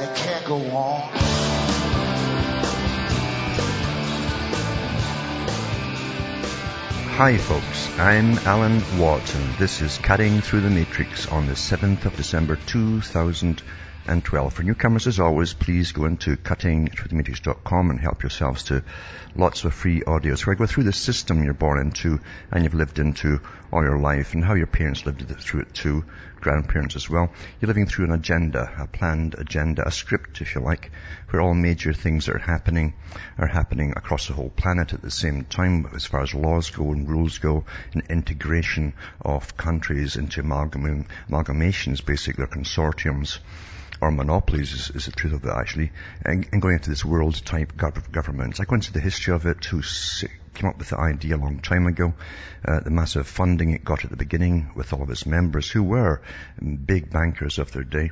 and it can't go on. Hi folks, I'm Alan Watt and this is Cutting Through the Matrix on the 7th of December 2012. For newcomers as always, please go into cuttingthroughthematrix.com and help yourselves to lots of free audios where I go through the system you're born into and you've lived into all your life and how your parents lived through it too, grandparents as well. You're living through an agenda, a planned agenda, a script if you like, where all major things that are happening are happening across the whole planet at the same time as far as laws go and rules go and integration of countries into amalgam- amalgamations, basically, or consortiums or monopolies is, is the truth of it actually, and, and going into this world type government. I go into the history of it, who came up with the idea a long time ago, uh, the massive funding it got at the beginning with all of its members who were big bankers of their day,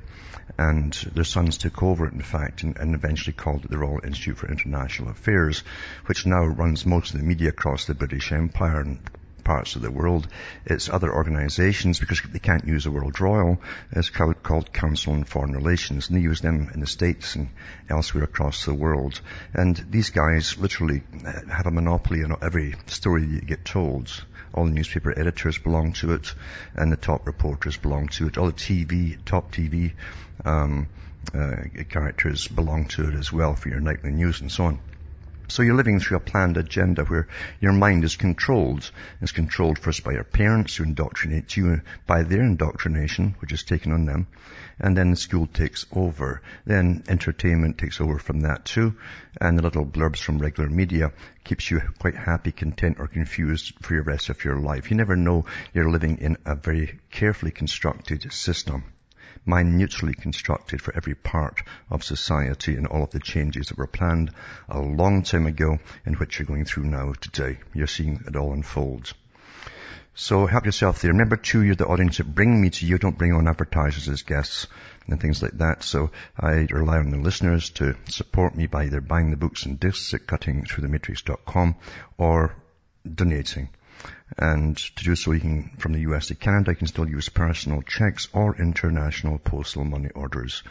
and their sons took over it in fact, and, and eventually called it the Royal Institute for International Affairs, which now runs most of the media across the British Empire and parts of the world. It's other organizations because they can't use the word royal. It's called, called Council on Foreign Relations and they use them in the States and elsewhere across the world. And these guys literally uh, have a monopoly on every story you get told. All the newspaper editors belong to it and the top reporters belong to it. All the TV, top TV, um, uh, characters belong to it as well for your nightly news and so on. So you're living through a planned agenda where your mind is controlled. It's controlled first by your parents who indoctrinate you by their indoctrination, which is taken on them. And then school takes over. Then entertainment takes over from that too. And the little blurbs from regular media keeps you quite happy, content or confused for the rest of your life. You never know you're living in a very carefully constructed system minutely constructed for every part of society and all of the changes that were planned a long time ago and which you're going through now today. You're seeing it all unfold. So help yourself there. Remember too, you're the audience that bring me to you. Don't bring on advertisers as guests and things like that. So I rely on the listeners to support me by either buying the books and discs at cuttingthroughthematrix.com or donating. And to do so, you can, from the US to Canada, you can still use personal checks or international postal money orders.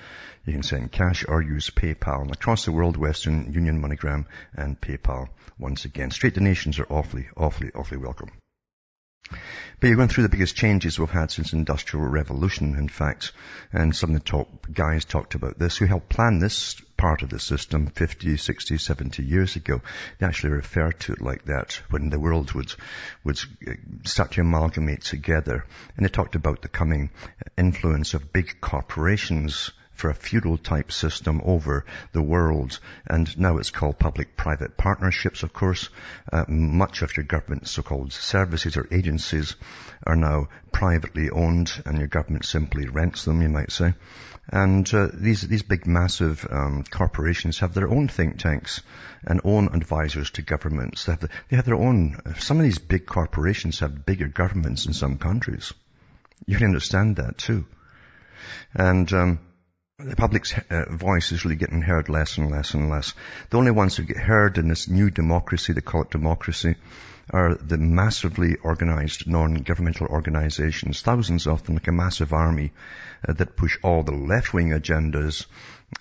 You can send cash or use PayPal. And across the world, Western Union, MoneyGram, and PayPal. Once again, straight donations are awfully, awfully, awfully welcome. But you're going through the biggest changes we've had since industrial revolution, in fact. And some of the top guys talked about this who helped plan this part of the system 50, 60, 70 years ago. They actually referred to it like that when the world would, would uh, start to amalgamate together. And they talked about the coming influence of big corporations for a feudal type system over the world. And now it's called public-private partnerships, of course. Uh, much of your government so-called services or agencies are now privately owned and your government simply rents them, you might say. And uh, these these big massive um, corporations have their own think tanks and own advisors to governments. They have, the, they have their own. Some of these big corporations have bigger governments in some countries. You can understand that too. And um, the public's uh, voice is really getting heard less and less and less. The only ones who get heard in this new democracy, they call it democracy, are the massively organized non-governmental organizations, thousands of them, like a massive army uh, that push all the left-wing agendas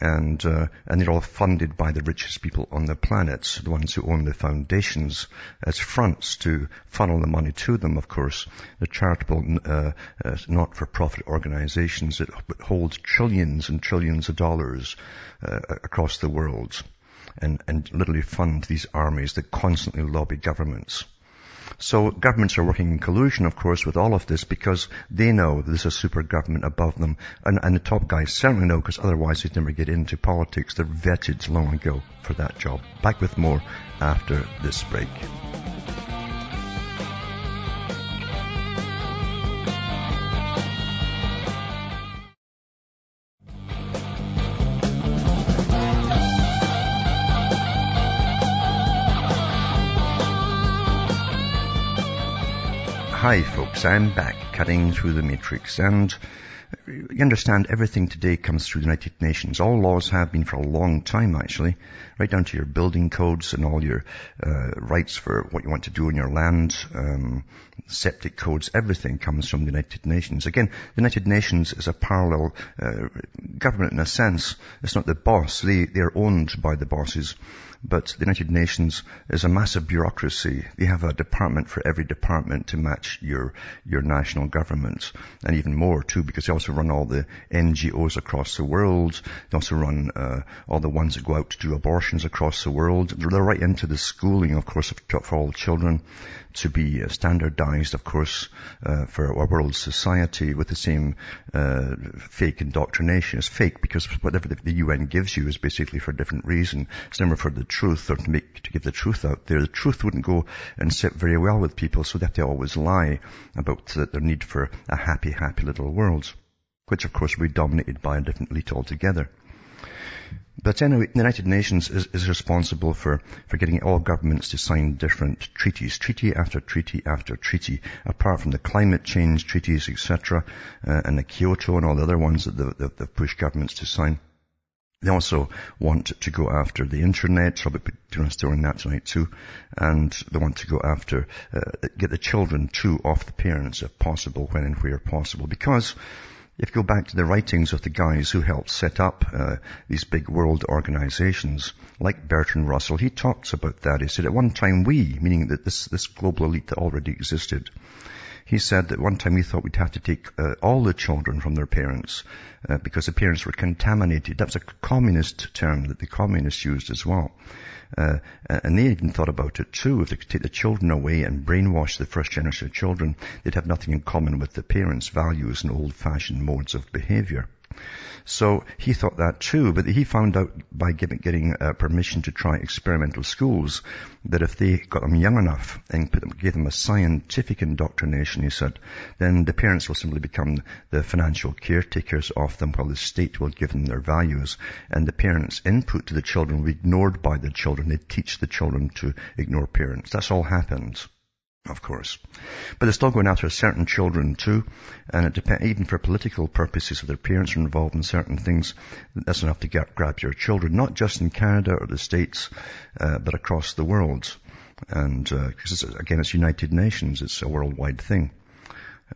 and uh, and they're all funded by the richest people on the planet, the ones who own the foundations as fronts to funnel the money to them. Of course, the charitable, uh, uh, not-for-profit organisations that hold trillions and trillions of dollars uh, across the world, and and literally fund these armies that constantly lobby governments. So governments are working in collusion, of course, with all of this because they know there's a super government above them. And, and the top guys certainly know because otherwise they'd never get into politics. They're vetted long ago for that job. Back with more after this break. Hi folks, I'm back cutting through the matrix and you understand everything today comes through the United Nations. All laws have been for a long time actually, right down to your building codes and all your uh, rights for what you want to do on your land, um, septic codes, everything comes from the United Nations. Again, the United Nations is a parallel uh, government in a sense. It's not the boss. They, they're owned by the bosses. But the United Nations is a massive bureaucracy. They have a department for every department to match your, your national government. And even more too, because they also run all the NGOs across the world. They also run, uh, all the ones that go out to do abortions across the world. They're right into the schooling, of course, for all children to be uh, standardized, of course, uh, for our world society with the same uh, fake indoctrination. It's fake because whatever the, the, UN gives you is basically for a different reason. It's never for the truth or to make to give the truth out there. The truth wouldn't go and sit very well with people, so they have to always lie about their need for a happy, happy little world, which of course will be dominated by a different elite altogether. But anyway, the United Nations is, is, responsible for, for getting all governments to sign different treaties, treaty after treaty after treaty, apart from the climate change treaties, etc., uh, and the Kyoto and all the other ones that they've, they've pushed governments to sign. They also want to go after the internet, I'll be doing that tonight too, and they want to go after, uh, get the children too off the parents if possible, when and where possible, because if you go back to the writings of the guys who helped set up uh, these big world organizations, like Bertrand Russell, he talks about that. He said at one time we, meaning that this, this global elite that already existed, he said that one time we thought we'd have to take uh, all the children from their parents uh, because the parents were contaminated. That's a communist term that the communists used as well. Uh, and they even thought about it too. If they could take the children away and brainwash the first generation of children, they'd have nothing in common with the parents' values and old-fashioned modes of behavior. So he thought that too, but he found out by getting uh, permission to try experimental schools that if they got them young enough and them, gave them a scientific indoctrination, he said, then the parents will simply become the financial caretakers of them while the state will give them their values and the parents' input to the children will be ignored by the children. They teach the children to ignore parents. That's all happened of course. But they're still going after certain children too, and it depends, even for political purposes, if their parents are involved in certain things, that's enough to get, grab your children, not just in Canada or the States, uh, but across the world. And, uh, cause it's, again, it's United Nations, it's a worldwide thing.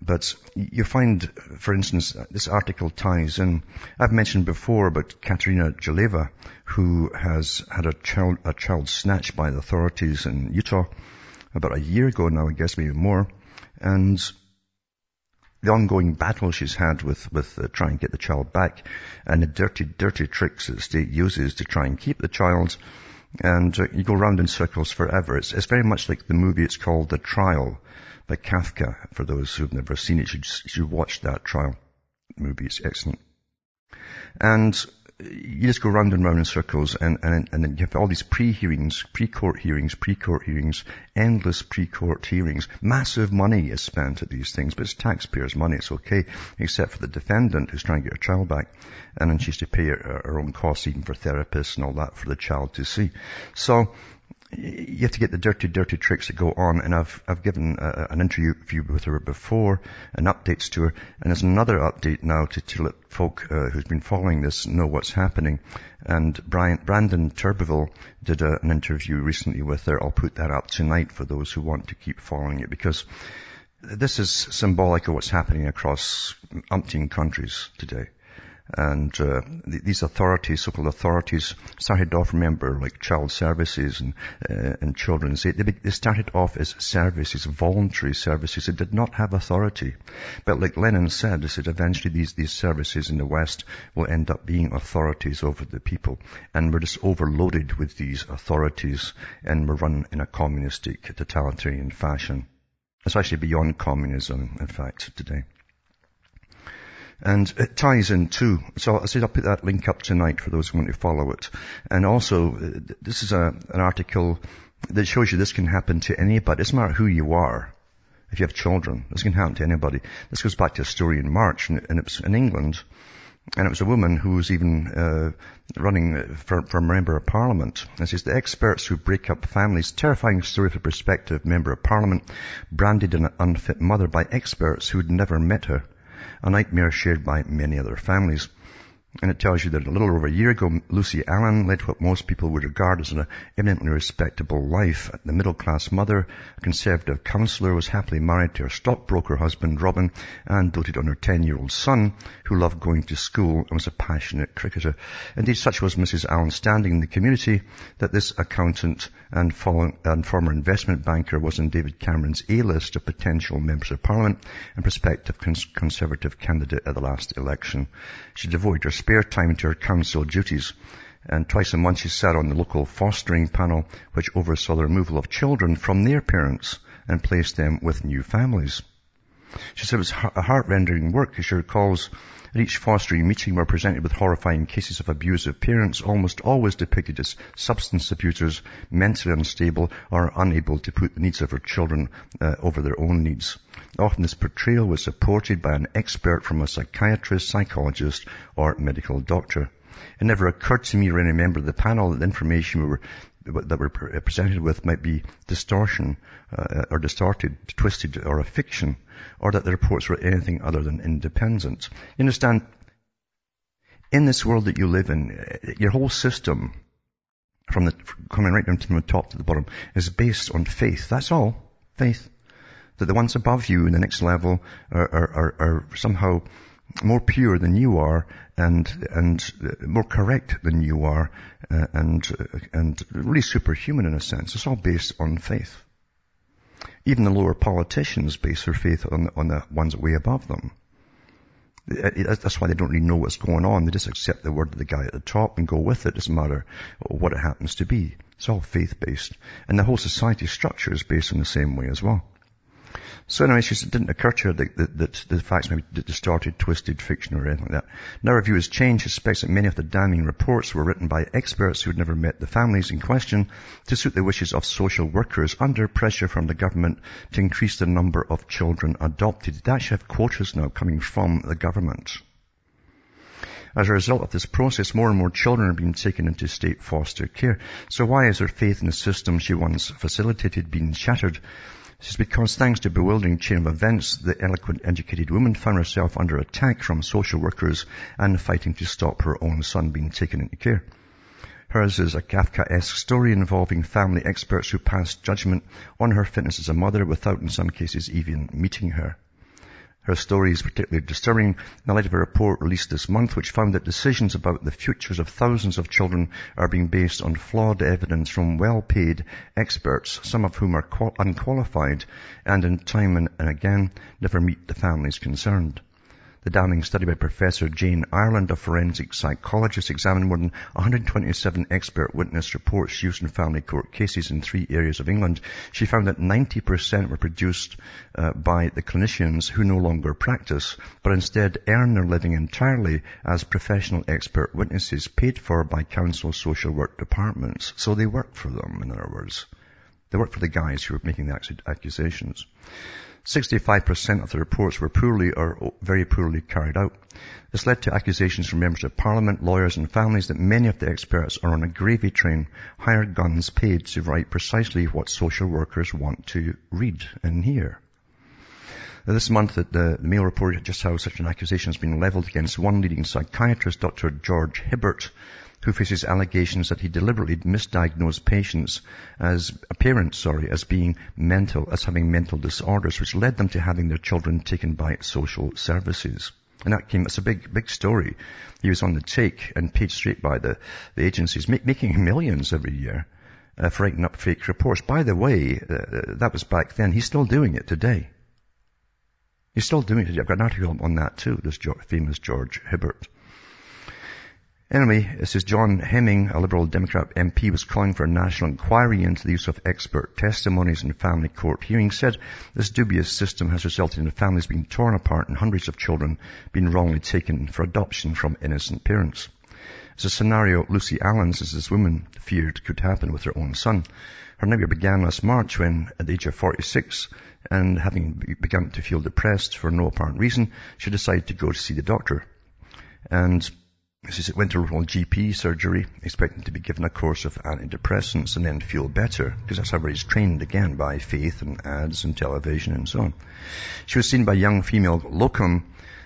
But you find, for instance, this article ties in, I've mentioned before about Katerina Geleva, who has had a child, a child snatched by the authorities in Utah, about a year ago now, I guess maybe more. And the ongoing battle she's had with, with uh, trying to get the child back and the dirty, dirty tricks that the state uses to try and keep the child. And uh, you go round in circles forever. It's, it's very much like the movie, it's called The Trial by Kafka. For those who've never seen it, you should, you should watch that trial movie. It's excellent. And you just go round and round in circles and, and, and then you have all these pre-hearings, pre-court hearings, pre-court hearings, endless pre-court hearings. Massive money is spent at these things, but it's taxpayers' money. It's okay, except for the defendant who's trying to get her child back. And then she's to pay her, her own costs even for therapists and all that for the child to see. So, you have to get the dirty, dirty tricks that go on. And I've, I've given a, an interview with her before and updates to her. And there's another update now to, to let folk uh, who's been following this know what's happening. And Brian, Brandon Turbeville did a, an interview recently with her. I'll put that up tonight for those who want to keep following it because this is symbolic of what's happening across umpteen countries today. And uh, these authorities, so-called authorities, started off, remember, like child services and, uh, and children's. They, they started off as services, voluntary services. They did not have authority. But like Lenin said, he said eventually these, these services in the West will end up being authorities over the people. And we're just overloaded with these authorities and we're run in a communistic, totalitarian fashion. It's actually beyond communism, in fact, today. And it ties in too. So I said I'll put that link up tonight for those who want to follow it. And also, uh, this is a, an article that shows you this can happen to anybody. It doesn't matter who you are. If you have children, this can happen to anybody. This goes back to a story in March, and, it was in England. And it was a woman who was even uh, running for, for a member of parliament. And says the experts who break up families, terrifying story from the perspective member of parliament, branded an unfit mother by experts who had never met her. A nightmare shared by many other families. And it tells you that a little over a year ago, Lucy Allen led what most people would regard as an eminently respectable life. The middle-class mother, a conservative counsellor, was happily married to her stockbroker husband, Robin, and doted on her 10-year-old son, who loved going to school and was a passionate cricketer. Indeed, such was Mrs. Allen's standing in the community that this accountant and, former investment banker was in David Cameron's A-list of potential members of parliament and prospective cons- conservative candidate at the last election. She devoted her spare time to her council duties. And twice a month she sat on the local fostering panel which oversaw the removal of children from their parents and placed them with new families. She said it was a heart-rending work she recalls at each fostering meeting we were presented with horrifying cases of abusive parents, almost always depicted as substance abusers, mentally unstable, or unable to put the needs of their children uh, over their own needs. Often this portrayal was supported by an expert from a psychiatrist, psychologist, or medical doctor. It never occurred to me or any member of the panel that the information we were that we're presented with might be distortion uh, or distorted, twisted, or a fiction, or that the reports were anything other than independent. You understand? In this world that you live in, uh, your whole system, from the coming right down from the top to the bottom, is based on faith. That's all. Faith. That the ones above you in the next level are, are, are, are somehow more pure than you are and and more correct than you are uh, and uh, and really superhuman in a sense it's all based on faith even the lower politicians base their faith on on the ones way above them that's why they don't really know what's going on. They just accept the word of the guy at the top and go with it. It doesn't matter what it happens to be. It's all faith based. And the whole society structure is based on the same way as well. So anyway, she said, it didn't occur to her that, that, that the facts may be distorted, twisted, fiction or anything like that. Now her view has changed. She suspects that many of the damning reports were written by experts who had never met the families in question to suit the wishes of social workers under pressure from the government to increase the number of children adopted. They actually have quotas now coming from the government. As a result of this process, more and more children are being taken into state foster care. So why is her faith in the system she once facilitated being shattered? This is because thanks to a bewildering chain of events, the eloquent, educated woman found herself under attack from social workers and fighting to stop her own son being taken into care. Hers is a Kafkaesque story involving family experts who passed judgment on her fitness as a mother without in some cases even meeting her. Her story is particularly disturbing in the light of a report released this month which found that decisions about the futures of thousands of children are being based on flawed evidence from well-paid experts, some of whom are unqualified and in time and again never meet the families concerned. The damning study by Professor Jane Ireland, a forensic psychologist, examined more than 127 expert witness reports used in family court cases in three areas of England. She found that 90% were produced uh, by the clinicians who no longer practice, but instead earn their living entirely as professional expert witnesses paid for by council social work departments. So they work for them, in other words. They work for the guys who are making the accusations. 65% of the reports were poorly or very poorly carried out. This led to accusations from members of parliament, lawyers and families that many of the experts are on a gravy train, hired guns paid to write precisely what social workers want to read and hear. This month, the, the Mail reported just how such an accusation has been levelled against one leading psychiatrist, Dr. George Hibbert, who faces allegations that he deliberately misdiagnosed patients as parents, sorry, as being mental, as having mental disorders, which led them to having their children taken by social services. And that came, it's a big, big story. He was on the take and paid straight by the, the agencies, make, making millions every year uh, for writing up fake reports. By the way, uh, that was back then. He's still doing it today. He's still doing it. I've got an article on that too, this famous George Hibbert. Anyway, it says John Hemming, a Liberal Democrat MP, was calling for a national inquiry into the use of expert testimonies in family court hearings, said this dubious system has resulted in families being torn apart and hundreds of children being wrongly taken for adoption from innocent parents. It's a scenario Lucy Allen, as this woman feared could happen with her own son. Her nightmare began last March when, at the age of 46, and having begun to feel depressed for no apparent reason, she decided to go to see the doctor And she went to a GP surgery, expecting to be given a course of antidepressants and then feel better, because that's how he's trained again by faith and ads and television and so on. She was seen by a young female locum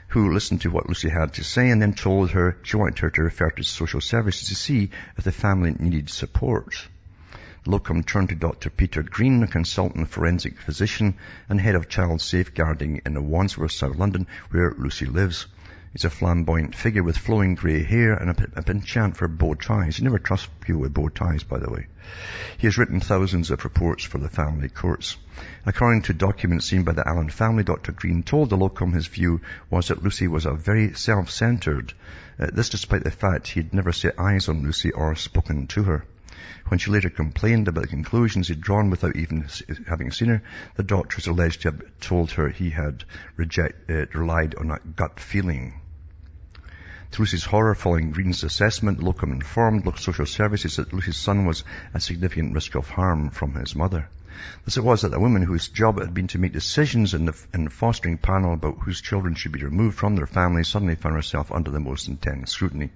who listened to what Lucy had to say and then told her she wanted her to refer to social services to see if the family needed support. Locum turned to Dr. Peter Green, a consultant forensic physician and head of child safeguarding in Wandsworth, South London, where Lucy lives. He's a flamboyant figure with flowing grey hair and a, a penchant for bow ties. You never trust people with bow ties, by the way. He has written thousands of reports for the family courts. According to documents seen by the Allen family, Dr. Green told the locum his view was that Lucy was a very self-centered. Uh, this despite the fact he had never set eyes on Lucy or spoken to her. When she later complained about the conclusions he'd drawn without even having seen her, the doctors alleged to have told her he had reject, uh, relied on a gut feeling. Lucy's horror following Green's assessment, Locum informed social services that Lucy's son was at significant risk of harm from his mother. Thus it was that a woman whose job had been to make decisions in the, in the fostering panel about whose children should be removed from their family suddenly found herself under the most intense scrutiny.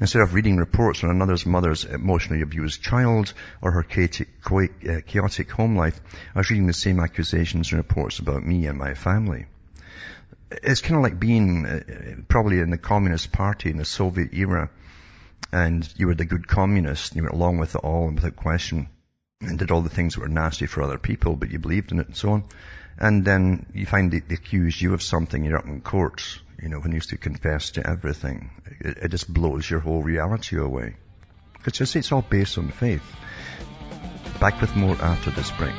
Instead of reading reports on another's mother's emotionally abused child or her chaotic home life, I was reading the same accusations and reports about me and my family it's kind of like being uh, probably in the Communist Party in the Soviet era, and you were the good communist, and you went along with it all and without question, and did all the things that were nasty for other people, but you believed in it and so on. And then you find they, they accuse you of something, you're up in court, you know, when you used to confess to everything. It, it just blows your whole reality away. Because it's all based on faith. Back with more after this break.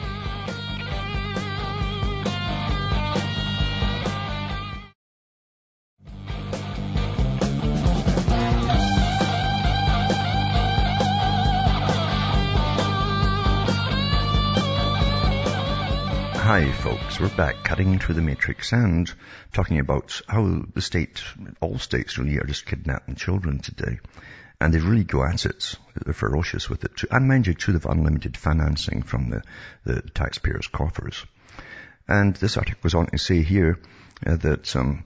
Folks, we're back cutting through the matrix and talking about how the state, all states really are just kidnapping children today. And they really go at it. They're ferocious with it. Too. And mind you too, they've unlimited financing from the, the taxpayers' coffers. And this article goes on to say here uh, that um,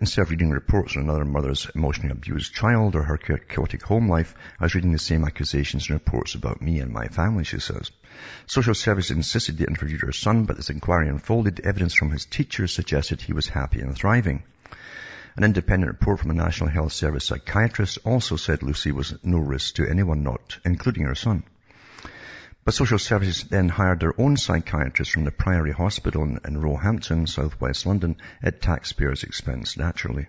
instead of reading reports on another mother's emotionally abused child or her chaotic home life, I was reading the same accusations and reports about me and my family, she says. Social services insisted they interviewed her son, but as inquiry unfolded, evidence from his teachers suggested he was happy and thriving. An independent report from a National Health Service psychiatrist also said Lucy was no risk to anyone not, including her son. But social services then hired their own psychiatrist from the Priory Hospital in, in Roehampton, southwest London, at taxpayers' expense, naturally.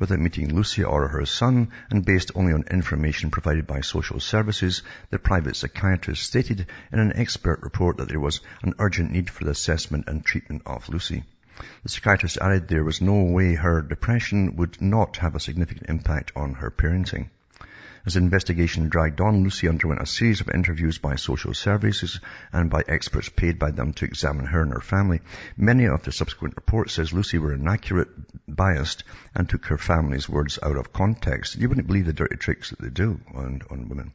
Without meeting Lucia or her son, and based only on information provided by social services, the private psychiatrist stated in an expert report that there was an urgent need for the assessment and treatment of Lucy. The psychiatrist added there was no way her depression would not have a significant impact on her parenting. As investigation dragged on, Lucy underwent a series of interviews by social services and by experts paid by them to examine her and her family. Many of the subsequent reports says Lucy were inaccurate, biased, and took her family's words out of context. You wouldn't believe the dirty tricks that they do on, on women.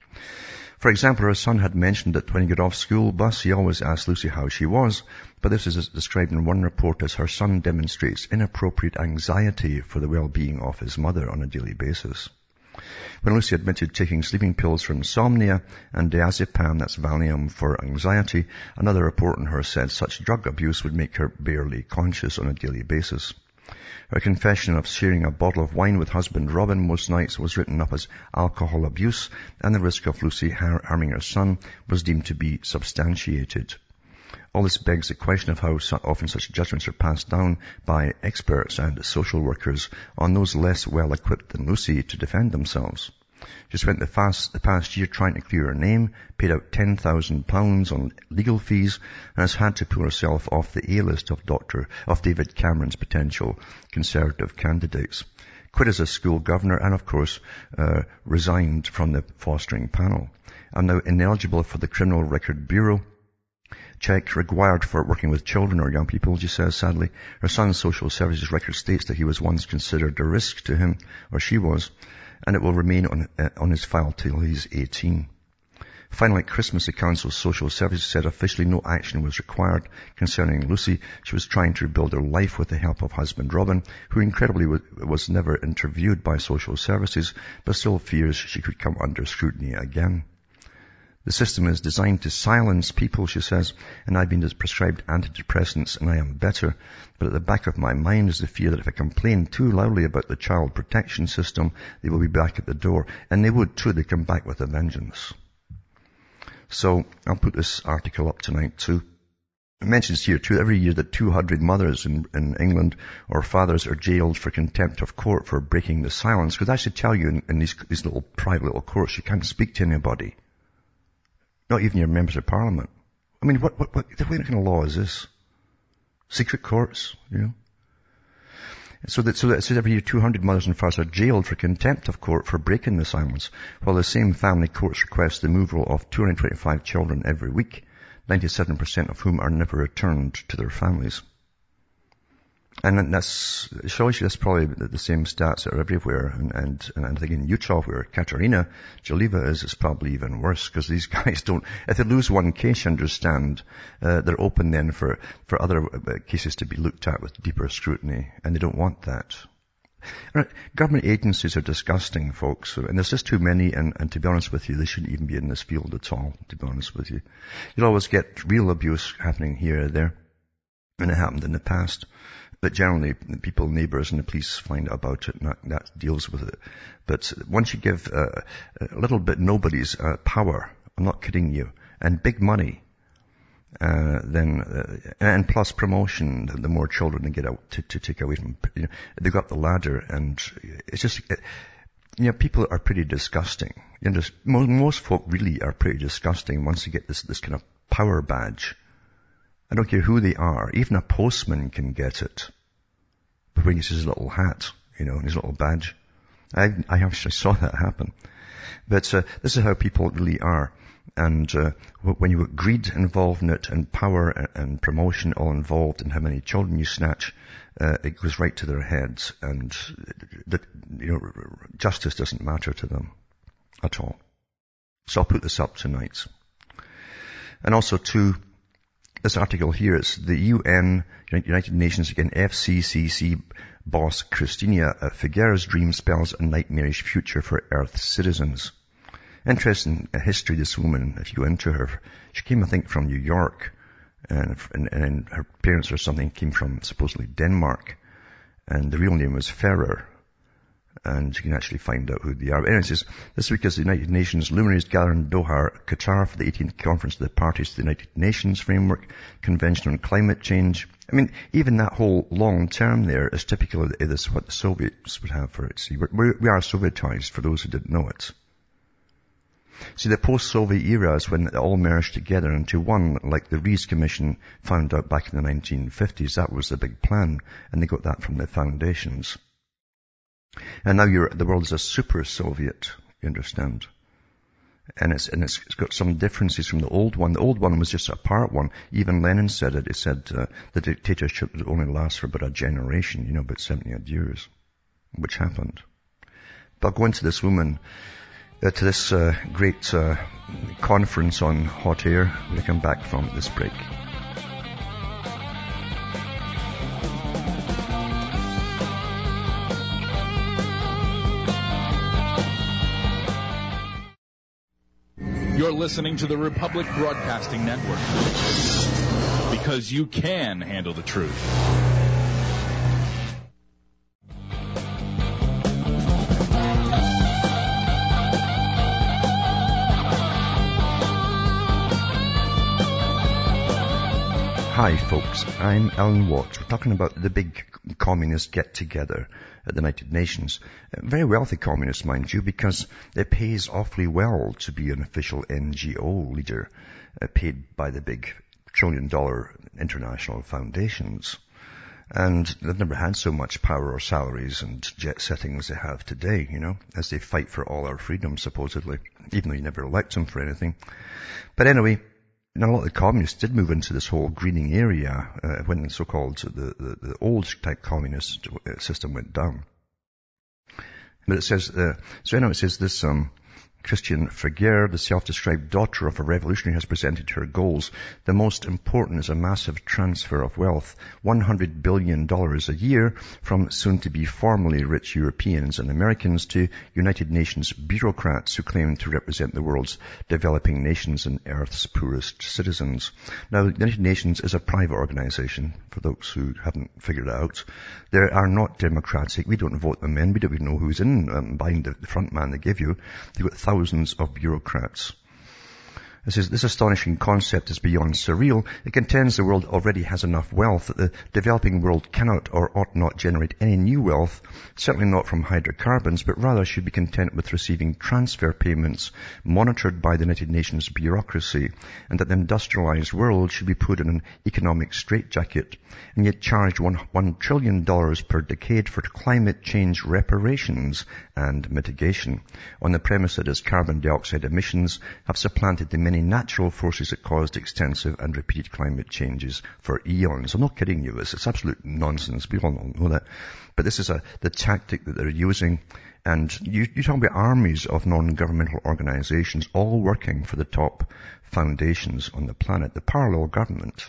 For example, her son had mentioned that when he got off school bus, he always asked Lucy how she was, but this is described in one report as her son demonstrates inappropriate anxiety for the well-being of his mother on a daily basis. When Lucy admitted taking sleeping pills for insomnia and diazepam, that's Valium for anxiety, another report on her said such drug abuse would make her barely conscious on a daily basis. Her confession of sharing a bottle of wine with husband Robin most nights was written up as alcohol abuse and the risk of Lucy harming her son was deemed to be substantiated. All this begs the question of how often such judgments are passed down by experts and social workers on those less well equipped than Lucy to defend themselves. She spent the, fast, the past year trying to clear her name, paid out £10,000 on legal fees, and has had to pull herself off the A-list of Dr. of David Cameron's potential Conservative candidates. Quit as a school governor and of course, uh, resigned from the fostering panel. I'm now ineligible for the Criminal Record Bureau check required for working with children or young people, she says sadly. Her son's social services record states that he was once considered a risk to him, or she was, and it will remain on, uh, on his file till he's 18. Finally, at Christmas, the Council of Social Services said officially no action was required concerning Lucy. She was trying to rebuild her life with the help of husband Robin, who incredibly was never interviewed by social services, but still fears she could come under scrutiny again. The system is designed to silence people, she says, and I've been prescribed antidepressants and I am better. But at the back of my mind is the fear that if I complain too loudly about the child protection system, they will be back at the door. And they would too, they come back with a vengeance. So I'll put this article up tonight too. It mentions here too, every year that 200 mothers in, in England or fathers are jailed for contempt of court for breaking the silence. Because I should tell you in, in these, these little private little courts, you can't speak to anybody. Not even your members of parliament. I mean, what, what, what, what kind of law is this? Secret courts, you know? So that, so that says every year 200 mothers and fathers are jailed for contempt of court for breaking the silence, while the same family courts request the removal of 225 children every week, 97% of whom are never returned to their families. And that's, shows you that's probably the same stats that are everywhere. And, and, and I think in Utah where Katerina Gelieva is, it's probably even worse because these guys don't, if they lose one case, you understand, uh, they're open then for, for other uh, cases to be looked at with deeper scrutiny and they don't want that. Right. Government agencies are disgusting, folks, and there's just too many, and, and to be honest with you, they shouldn't even be in this field at all, to be honest with you. You'll always get real abuse happening here or there, and it happened in the past. But generally, people, neighbours and the police find out about it and that, that deals with it. But once you give uh, a little bit nobody's uh, power, I'm not kidding you, and big money, uh, then, uh, and plus promotion, the, more children they get out to, to take away from, you know, they go up the ladder and it's just, it, you know, people are pretty disgusting. You know, most, most folk really are pretty disgusting once you get this, this kind of power badge. I don't care who they are. Even a postman can get it. He his little hat, you know, and his little badge. I, I actually saw that happen. But uh, this is how people really are. And uh, when you get greed involved in it, and power and promotion all involved, and how many children you snatch, uh, it goes right to their heads, and that you know justice doesn't matter to them at all. So I'll put this up tonight. And also too, this article here is the UN, United Nations again, FCCC boss Cristina uh, Figueres' dream spells a nightmarish future for Earth's citizens. Interesting uh, history, this woman, if you go into her, she came, I think, from New York, and, and, and her parents or something came from supposedly Denmark, and the real name was Ferrer, and you can actually find out who they are. But anyways, this, this week as the United Nations luminaries gather in Doha, Qatar for the 18th conference of the parties to the United Nations Framework Convention on Climate Change. I mean, even that whole long term there is typical of this, what the Soviets would have for it. See, we're, we are Sovietized for those who didn't know it. See, the post-Soviet era is when it all merged together into one, like the Reece Commission found out back in the 1950s. That was the big plan, and they got that from the foundations. And now the world is a super Soviet, you understand? And it's, and it's got some differences from the old one. The old one was just a part one. Even Lenin said it. He said uh, the dictatorship would only last for about a generation, you know, about 70 odd years, which happened. But going to this woman, uh, to this uh, great uh, conference on hot air when I come back from this break. Listening to the Republic Broadcasting Network because you can handle the truth. Hi folks, I'm Alan Watts. We're talking about the big communist get together at the United Nations. Very wealthy communists, mind you, because it pays awfully well to be an official NGO leader, uh, paid by the big trillion dollar international foundations. And they've never had so much power or salaries and jet setting as they have today, you know, as they fight for all our freedoms, supposedly, even though you never elect them for anything. But anyway, now, a lot of the communists did move into this whole greening area uh, when the so-called the, the, the, old type communist uh, system went down. But it says, uh, so anyway, it says this um, Christiana Figueres, the self-described daughter of a revolutionary, has presented her goals. The most important is a massive transfer of wealth, $100 billion a year from soon-to-be formerly rich Europeans and Americans to United Nations bureaucrats who claim to represent the world's developing nations and Earth's poorest citizens. Now, the United Nations is a private organization, for those who haven't figured it out. They are not democratic. We don't vote them in. We don't even know who's in um, behind the, front man they give you. They've got thousands of bureaucrats. This, is, this astonishing concept is beyond surreal. It contends the world already has enough wealth that the developing world cannot or ought not generate any new wealth, certainly not from hydrocarbons, but rather should be content with receiving transfer payments monitored by the United Nations bureaucracy, and that the industrialized world should be put in an economic straitjacket, and yet charged one, one trillion dollars per decade for climate change reparations and mitigation, on the premise that its carbon dioxide emissions have supplanted the many many natural forces that caused extensive and repeated climate changes for eons. I'm not kidding you. It's, it's absolute nonsense. We all know that. But this is a, the tactic that they're using. And you, you talk about armies of non-governmental organizations all working for the top foundations on the planet, the parallel government.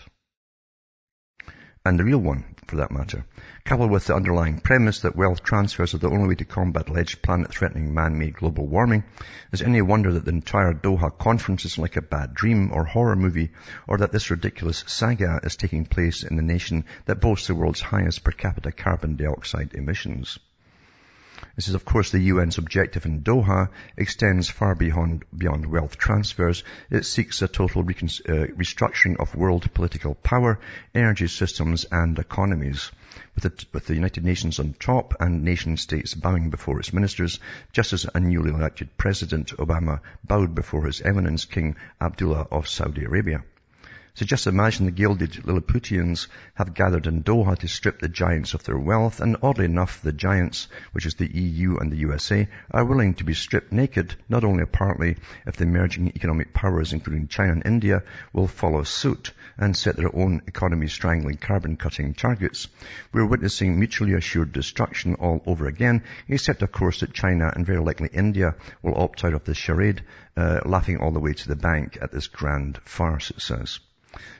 And the real one, for that matter coupled with the underlying premise that wealth transfers are the only way to combat alleged planet-threatening man-made global warming, is any wonder that the entire Doha conference is like a bad dream or horror movie, or that this ridiculous saga is taking place in the nation that boasts the world's highest per capita carbon dioxide emissions. This is, of course, the UN's objective in Doha extends far beyond, beyond wealth transfers. It seeks a total recon- uh, restructuring of world political power, energy systems, and economies. With the, with the United Nations on top and nation states bowing before its ministers, just as a newly elected President Obama bowed before His Eminence King Abdullah of Saudi Arabia. So just imagine the gilded Lilliputians have gathered in Doha to strip the giants of their wealth, and oddly enough, the giants, which is the EU and the USA, are willing to be stripped naked, not only apparently if the emerging economic powers, including China and India, will follow suit and set their own economy strangling carbon cutting targets. We're witnessing mutually assured destruction all over again, except of course that China and very likely India will opt out of the charade, uh, laughing all the way to the bank at this grand farce, it says.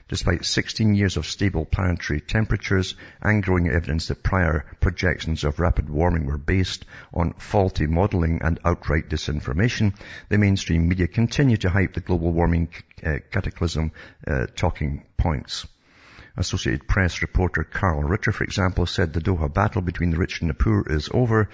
Despite 16 years of stable planetary temperatures and growing evidence that prior projections of rapid warming were based on faulty modeling and outright disinformation, the mainstream media continue to hype the global warming uh, cataclysm uh, talking points. Associated Press reporter Karl Ritter, for example, said the Doha battle between the rich and the poor is over.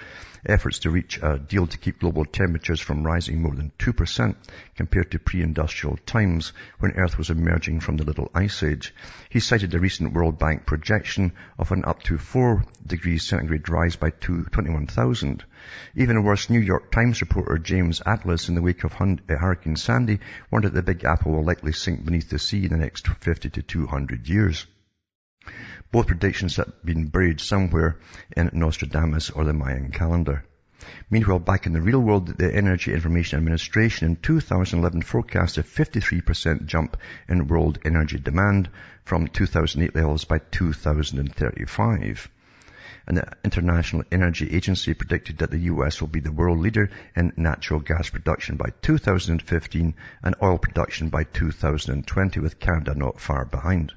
Efforts to reach a deal to keep global temperatures from rising more than 2% compared to pre-industrial times when Earth was emerging from the Little Ice Age. He cited the recent World Bank projection of an up to 4 degrees centigrade rise by 21,000. Even a worse, New York Times reporter James Atlas, in the wake of uh, Hurricane Sandy, warned that the Big Apple will likely sink beneath the sea in the next 50 to 200 years. Both predictions have been buried somewhere in Nostradamus or the Mayan calendar. Meanwhile, back in the real world, the Energy Information Administration in 2011 forecast a 53% jump in world energy demand from 2008 levels by 2035. And the International Energy Agency predicted that the US will be the world leader in natural gas production by 2015 and oil production by 2020 with Canada not far behind.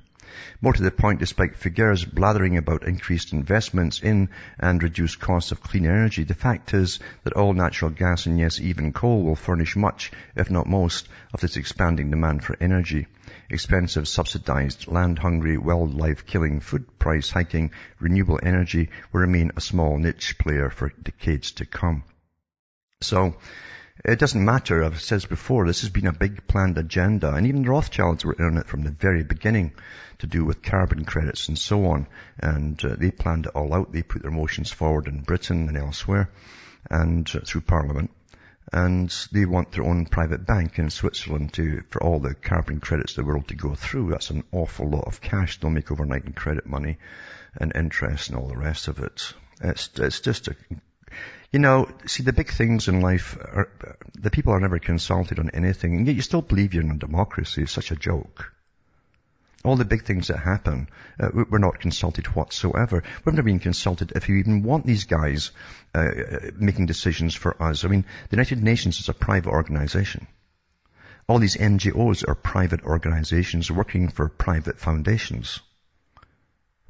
More to the point, despite Figueres' blathering about increased investments in and reduced costs of clean energy, the fact is that all natural gas and yes, even coal will furnish much, if not most, of this expanding demand for energy. Expensive, subsidized, land-hungry, wildlife-killing, food price hiking, renewable energy will remain a small niche player for decades to come. So, it doesn't matter, I've said before, this has been a big planned agenda, and even the Rothschilds were in it from the very beginning to do with carbon credits and so on, and uh, they planned it all out. They put their motions forward in Britain and elsewhere, and uh, through Parliament, and they want their own private bank in Switzerland to, for all the carbon credits the world to go through. That's an awful lot of cash they'll make overnight in credit money and interest and all the rest of it. It's, it's just a you know, see, the big things in life, are, the people are never consulted on anything, and yet you still believe you're in a democracy. It's such a joke. All the big things that happen, uh, we're not consulted whatsoever. We've never been consulted if you even want these guys uh, uh making decisions for us. I mean, the United Nations is a private organization. All these NGOs are private organizations working for private foundations.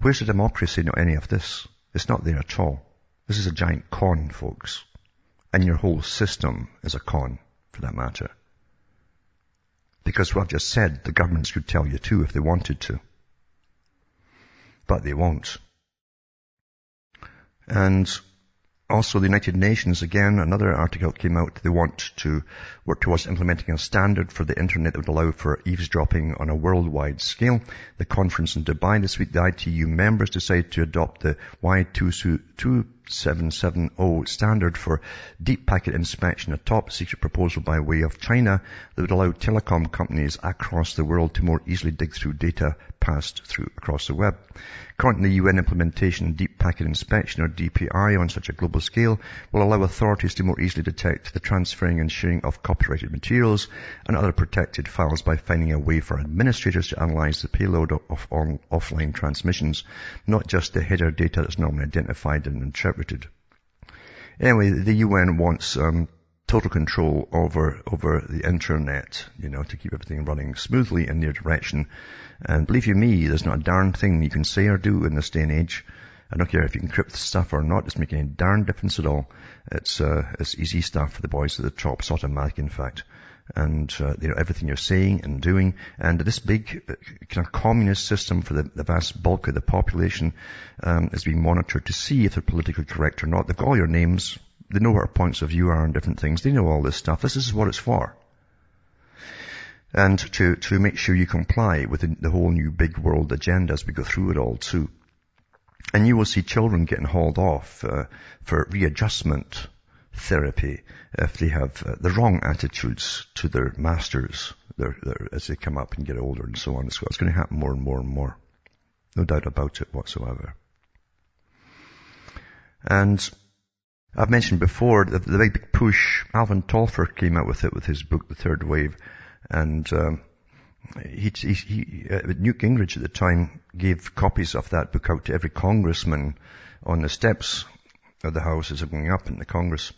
Where's the democracy in any of this? It's not there at all. This is a giant con, folks. And your whole system is a con, for that matter. Because what I've just said, the governments could tell you too if they wanted to. But they won't. And also, the United Nations, again, another article came out. They want to work towards implementing a standard for the internet that would allow for eavesdropping on a worldwide scale. The conference in Dubai this week, the ITU members decided to adopt the Y2770 standard for deep packet inspection, a top secret proposal by way of China that would allow telecom companies across the world to more easily dig through data passed through across the web. Currently, UN implementation of deep packet inspection or DPI on such a global scale will allow authorities to more easily detect the transferring and sharing of copyrighted materials and other protected files by finding a way for administrators to analyze the payload of on, offline transmissions, not just the header data that's normally identified and interpreted. Anyway, the UN wants um, total control over over the internet, you know, to keep everything running smoothly in their direction. And believe you me, there's not a darn thing you can say or do in this day and age. I don't care if you encrypt stuff or not, it's making a darn difference at all. It's, uh, it's easy stuff for the boys at the top. It's automatic, in fact. And, uh, you know, everything you're saying and doing. And this big uh, kind of communist system for the, the vast bulk of the population, um, is being monitored to see if they're politically correct or not. They've got all your names, they know what our points of view are on different things. They know all this stuff. This is what it's for. And to, to make sure you comply with the, the whole new big world agenda as we go through it all too. And you will see children getting hauled off uh, for readjustment therapy if they have uh, the wrong attitudes to their masters their, their, as they come up and get older and so on. It's, it's going to happen more and more and more. No doubt about it whatsoever. And I've mentioned before the, the big push. Alvin Toffler came out with it with his book, The Third Wave, and um, he, he, he uh, Newt Gingrich at the time gave copies of that book out to every congressman on the steps of the House as they're going up in the Congress,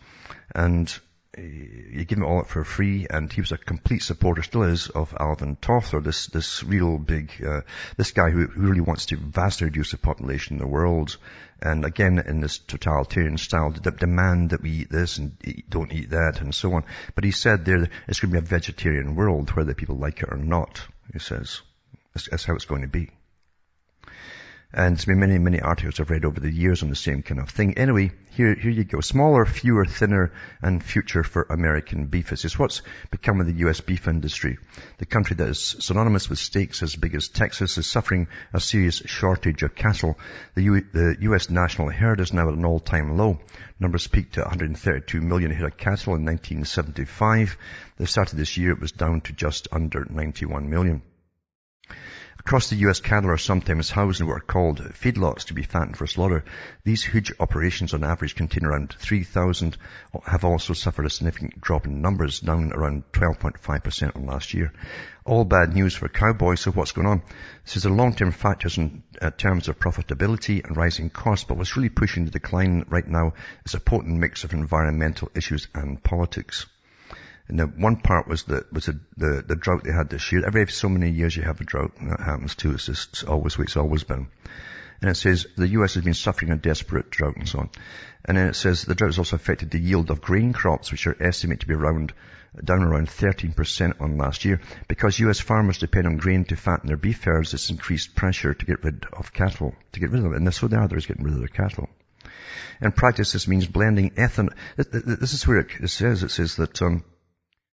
and you give him all it for free, and he was a complete supporter, still is, of Alvin Toffler, this this real big, uh, this guy who, who really wants to vastly reduce the population in the world, and again in this totalitarian style, demand that we eat this and eat, don't eat that, and so on. But he said there, it's going to be a vegetarian world, whether people like it or not. He says that's, that's how it's going to be. And there's been many, many articles I've read over the years on the same kind of thing. Anyway, here, here you go. Smaller, fewer, thinner, and future for American beef. Is what's become of the U.S. beef industry. The country that is synonymous with steaks as big as Texas is suffering a serious shortage of cattle. The, U- the U.S. national herd is now at an all-time low. Numbers peaked at 132 million head of cattle in 1975. The start of this year, it was down to just under 91 million. Across the US, cattle are sometimes housed in what are called feedlots to be fattened for slaughter. These huge operations on average contain around 3,000, have also suffered a significant drop in numbers, down around 12.5% on last year. All bad news for cowboys, so what's going on? This is the long-term factors in uh, terms of profitability and rising costs, but what's really pushing the decline right now is a potent mix of environmental issues and politics. And the one part was the was the, the, drought they had this year. Every so many years you have a drought, and that happens too. It's just always it's always been. And it says the U.S. has been suffering a desperate drought and so on. And then it says the drought has also affected the yield of grain crops, which are estimated to be around down around 13% on last year. Because U.S. farmers depend on grain to fatten their beef herds, it's increased pressure to get rid of cattle, to get rid of them. And so they are, they're getting rid of their cattle. In practice, this means blending ethanol. This is where it says, it says that, um,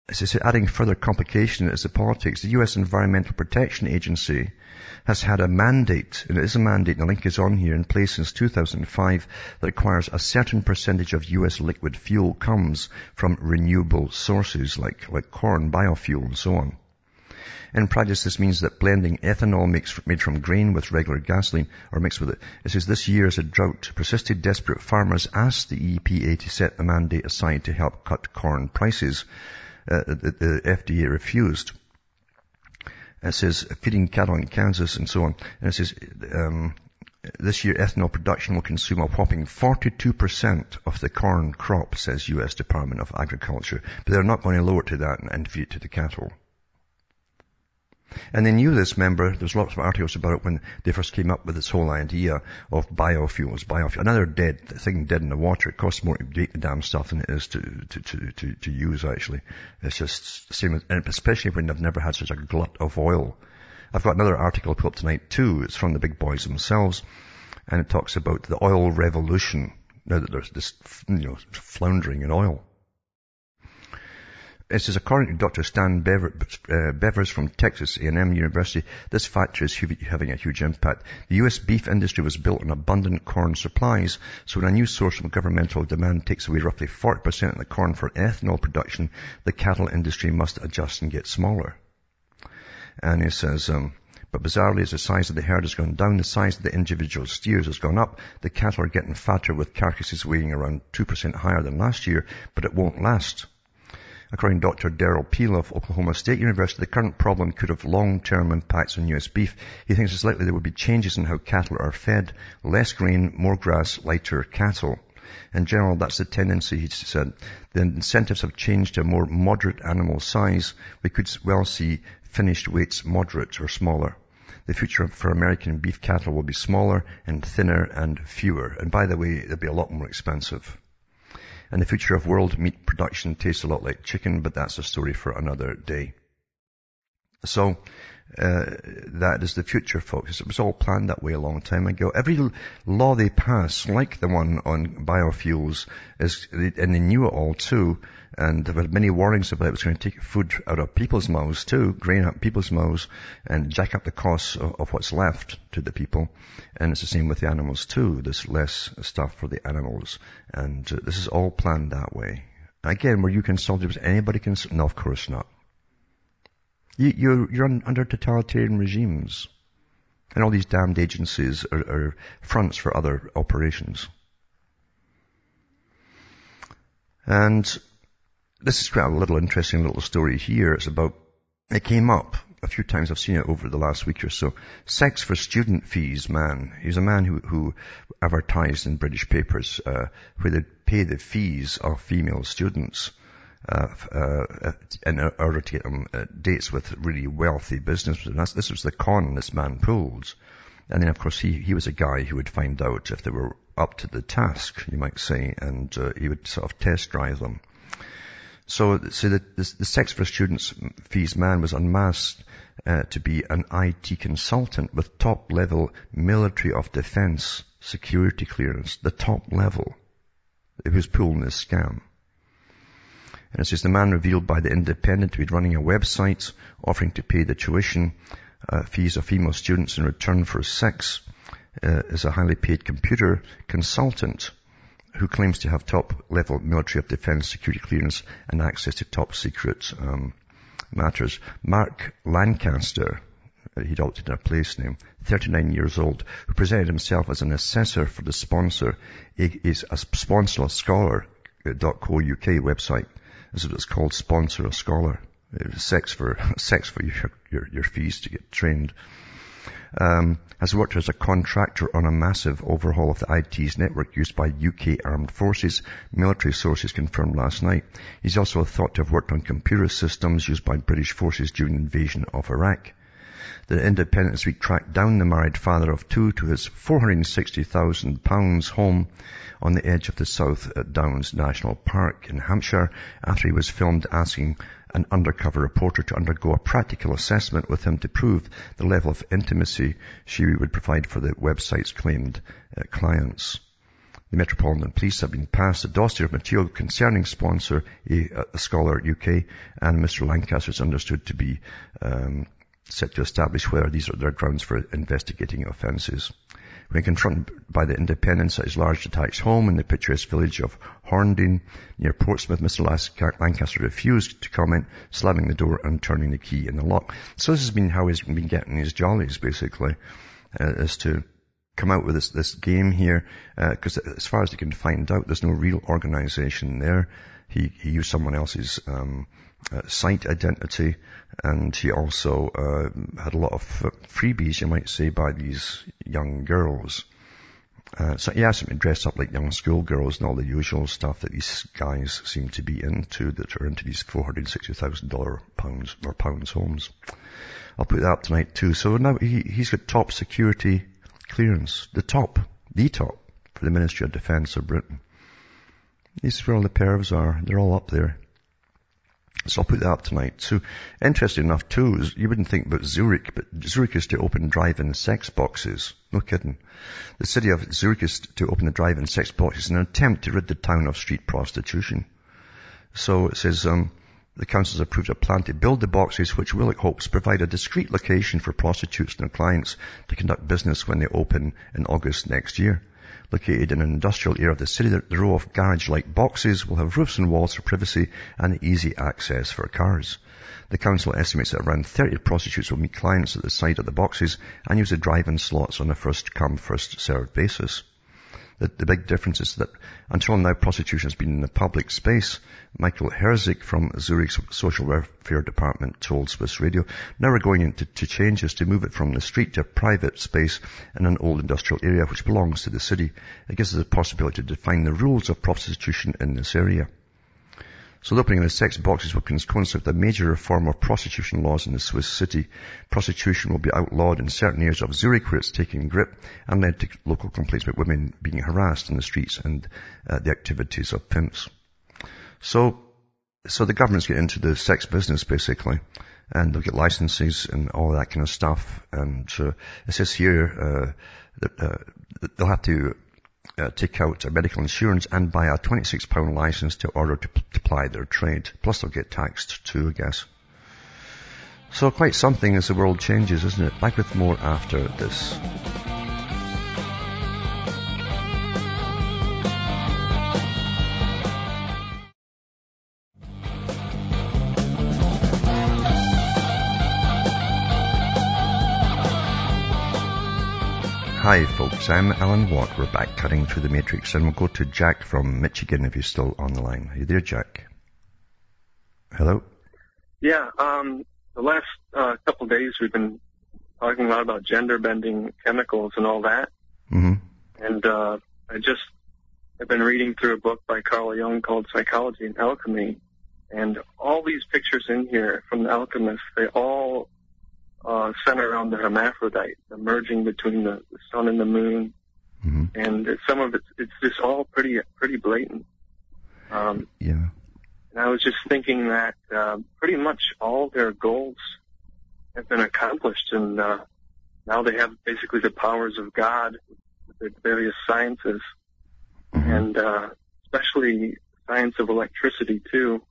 as I adding further complication is the politics. The U.S. Environmental Protection Agency has had a mandate, and it is a mandate, and the link is on here, in place since 2005, that requires a certain percentage of U.S. liquid fuel comes from renewable sources like, like corn, biofuel, and so on. In practice, this means that blending ethanol made from grain with regular gasoline or mixed with it. It says this year as a drought persisted, desperate farmers asked the EPA to set the mandate aside to help cut corn prices uh, the, the FDA refused. it says feeding cattle in Kansas and so on. And it says, um, this year ethanol production will consume a whopping 42% of the corn crop, says U.S. Department of Agriculture. But they're not going to lower it to that and feed it to the cattle. And they knew this, remember, there's lots of articles about it when they first came up with this whole idea of biofuels, biofuel. Another dead thing dead in the water. It costs more to make the damn stuff than it is to, to, to, to, to use actually. It's just the same, and especially when they've never had such a glut of oil. I've got another article put up tonight too. It's from the big boys themselves. And it talks about the oil revolution. Now that there's this, you know, floundering in oil. It says, according to Dr. Stan uh, Bevers from Texas A&M University, this factor is having a huge impact. The U.S. beef industry was built on abundant corn supplies, so when a new source of governmental demand takes away roughly 40% of the corn for ethanol production, the cattle industry must adjust and get smaller. And he says, um, but bizarrely, as the size of the herd has gone down, the size of the individual steers has gone up. The cattle are getting fatter with carcasses weighing around 2% higher than last year, but it won't last. According to Dr. Derrell Peel of Oklahoma State University, the current problem could have long-term impacts on U.S. beef. He thinks it's likely there will be changes in how cattle are fed. Less grain, more grass, lighter cattle. In general, that's the tendency, he said. The incentives have changed to a more moderate animal size. We could well see finished weights moderate or smaller. The future for American beef cattle will be smaller and thinner and fewer. And by the way, they'll be a lot more expensive. And the future of world meat production tastes a lot like chicken, but that's a story for another day. So, uh, that is the future, folks. It was all planned that way a long time ago. Every law they pass, like the one on biofuels, is, and they knew it all too, and there were many warnings about it was going to take food out of people's mouths too, grain out people's mouths, and jack up the costs of, of what's left to the people. And it's the same with the animals too. There's less stuff for the animals. And uh, this is all planned that way. Again, were you consulted? Was anybody consulted? No, of course not. You, you're, you're under totalitarian regimes. And all these damned agencies are, are fronts for other operations. And this is quite a little interesting little story here. It's about, it came up a few times. I've seen it over the last week or so. Sex for student fees man. He's a man who, who advertised in British papers, uh, where they pay the fees of female students. Uh, uh, in order to get them uh, dates with really wealthy businessmen. this was the con this man pulled. And then of course he, he was a guy who would find out if they were up to the task, you might say, and uh, he would sort of test drive them. So, so the, the, the sex for students fees man was unmasked uh, to be an IT consultant with top level military of defense security clearance, the top level. It was pulling this scam. And it says the man revealed by the Independent to be running a website offering to pay the tuition uh, fees of female students in return for sex uh, is a highly paid computer consultant who claims to have top level military of defense security clearance and access to top secret um, matters. Mark Lancaster, uh, he'd opted in a place name, 39 years old, who presented himself as an assessor for the sponsor, is a sponsor scholar.co.uk website. Is what it's called, sponsor a scholar. Sex for, sex for your, your, your fees to get trained. Um, has worked as a contractor on a massive overhaul of the IT's network used by UK armed forces, military sources confirmed last night. He's also thought to have worked on computer systems used by British forces during invasion of Iraq. The Independence Week tracked down the married father of two to his £460,000 home on the edge of the South Downs National Park in Hampshire after he was filmed asking an undercover reporter to undergo a practical assessment with him to prove the level of intimacy she would provide for the website's claimed uh, clients. The Metropolitan Police have been passed a dossier of material concerning sponsor, a, a scholar UK, and Mr. Lancaster is understood to be um, set to establish whether these are their grounds for investigating offences. When confronted by the independents at his large detached home in the picturesque village of Horndean near Portsmouth, Mr. Lancaster refused to comment, slamming the door and turning the key in the lock. So this has been how he's been getting his jollies, basically, uh, as to come out with this, this game here, because uh, as far as they can find out, there's no real organization there. He, he used someone else's, um, uh, site identity and he also, uh, had a lot of freebies, you might say, by these young girls. Uh, so he asked them to dress up like young schoolgirls and all the usual stuff that these guys seem to be into that are into these $460,000 pounds or pounds homes. I'll put that up tonight too. So now he, he's got top security clearance, the top, the top for the Ministry of Defence of Britain. This is where all the pervs are. They're all up there. So I'll put that up tonight. So interesting enough too, you wouldn't think about Zurich, but Zurich is to open drive-in sex boxes. No kidding. The city of Zurich is to open the drive-in sex boxes in an attempt to rid the town of street prostitution. So it says, um, the council has approved a plan to build the boxes which will, it hopes, provide a discreet location for prostitutes and their clients to conduct business when they open in August next year. Located in an industrial area of the city, the row of garage-like boxes will have roofs and walls for privacy and easy access for cars. The council estimates that around 30 prostitutes will meet clients at the side of the boxes and use the drive-in slots on a first-come, first-served basis. The, the big difference is that until now prostitution has been in the public space. Michael Herzig from Zurich's social welfare department told Swiss Radio, now we're going into to changes to move it from the street to a private space in an old industrial area which belongs to the city. It gives us the possibility to define the rules of prostitution in this area. So the opening of the sex boxes will with a major reform of prostitution laws in the Swiss city. Prostitution will be outlawed in certain areas of Zurich where it's taking grip and led to local complaints about women being harassed in the streets and uh, the activities of pimps. So, so the government's get into the sex business basically and they'll get licenses and all that kind of stuff. And uh, it says here uh, that they'll have to uh, take out a medical insurance and buy a £26 license to order to, to ply their trade. Plus they'll get taxed too, I guess. So quite something as the world changes, isn't it? Back with more after this. Hi folks, I'm Alan Watt. We're back cutting through the matrix and we'll go to Jack from Michigan if you're still on the line. Are you there, Jack? Hello? Yeah, um, the last uh, couple of days we've been talking a lot about gender bending chemicals and all that. Mm-hmm. And uh, I just have been reading through a book by Carl Jung called Psychology and Alchemy. And all these pictures in here from the alchemists, they all uh, center around the hermaphrodite, the merging between the, the sun and the moon, mm-hmm. and it, some of it, it's just all pretty pretty blatant. Um, yeah. And I was just thinking that uh, pretty much all their goals have been accomplished, and uh, now they have basically the powers of God with their various sciences, mm-hmm. and uh, especially science of electricity too,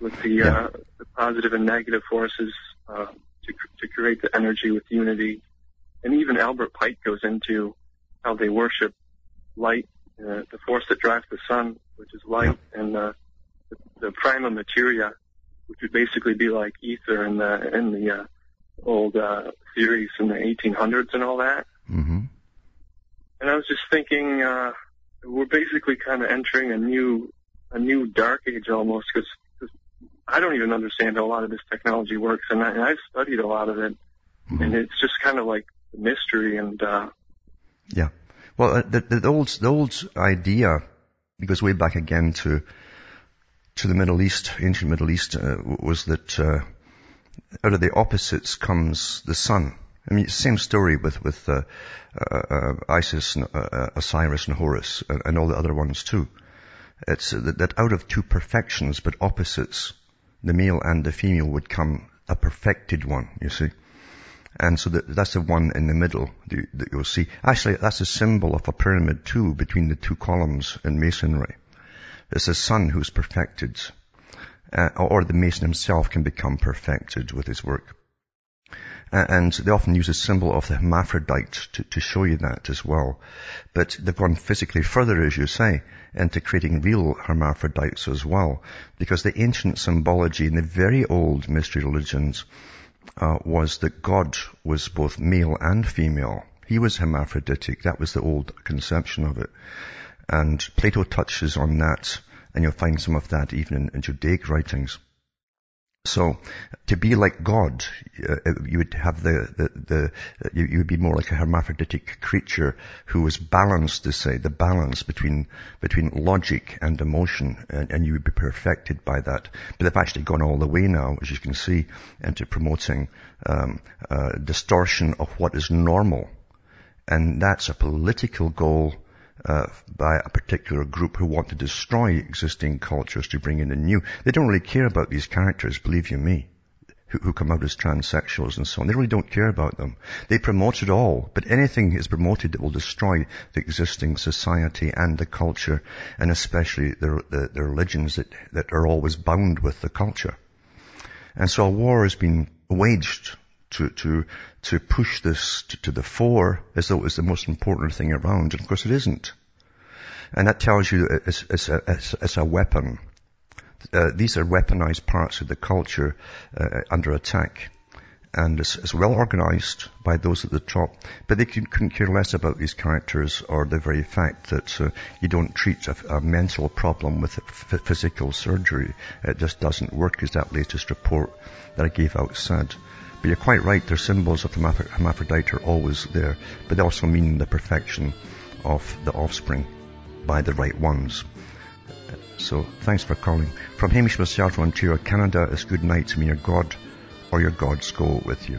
with the, Yeah. uh, the positive and negative forces. Uh, to, to create the energy with unity. And even Albert Pike goes into how they worship light, uh, the force that drives the sun, which is light, and uh, the, the prima materia, which would basically be like ether in the in the uh, old uh, theories in the 1800s and all that. Mm-hmm. And I was just thinking, uh, we're basically kind of entering a new a new dark age almost because I don't even understand how a lot of this technology works, and, I, and I've studied a lot of it, and it's just kind of like a mystery. And uh, Yeah. Well, uh, the, the old, the old idea goes way back again to, to the Middle East, ancient Middle East, uh, was that, uh, out of the opposites comes the sun. I mean, same story with, with, uh, uh, uh, Isis, and, Osiris and Horus and, and all the other ones too. It's that, that out of two perfections but opposites, the male and the female would come a perfected one, you see. And so that, that's the one in the middle that, that you'll see. Actually, that's a symbol of a pyramid too between the two columns in masonry. It's the son who's perfected, uh, or the mason himself can become perfected with his work. Uh, and they often use a symbol of the hermaphrodite to, to show you that as well. But they've gone physically further, as you say, into creating real hermaphrodites as well. Because the ancient symbology in the very old mystery religions uh, was that God was both male and female. He was hermaphroditic. That was the old conception of it. And Plato touches on that, and you'll find some of that even in, in Judaic writings. So, to be like God, uh, you would have the, the, the you, you, would be more like a hermaphroditic creature who was balanced, to say, the balance between, between logic and emotion, and, and, you would be perfected by that. But they've actually gone all the way now, as you can see, into promoting, um, uh, distortion of what is normal. And that's a political goal uh, by a particular group who want to destroy existing cultures to bring in a new. They don't really care about these characters, believe you me, who, who come out as transsexuals and so on. They really don't care about them. They promote it all, but anything is promoted that will destroy the existing society and the culture, and especially the, the, the religions that, that are always bound with the culture. And so a war has been waged to, to, to push this to, to, the fore as though it was the most important thing around. And of course it isn't. And that tells you it's, it's, a, it's, it's a weapon. Uh, these are weaponized parts of the culture uh, under attack. And it's, it's, well organized by those at the top, but they can, couldn't care less about these characters or the very fact that uh, you don't treat a, a, mental problem with f- physical surgery. It just doesn't work, as that latest report that I gave out said. But you're quite right, their symbols of the hermaphrodite are always there, but they also mean the perfection of the offspring by the right ones. So thanks for calling. From Hamish from Ontario, Canada, it's good night to me, your God or your gods go with you.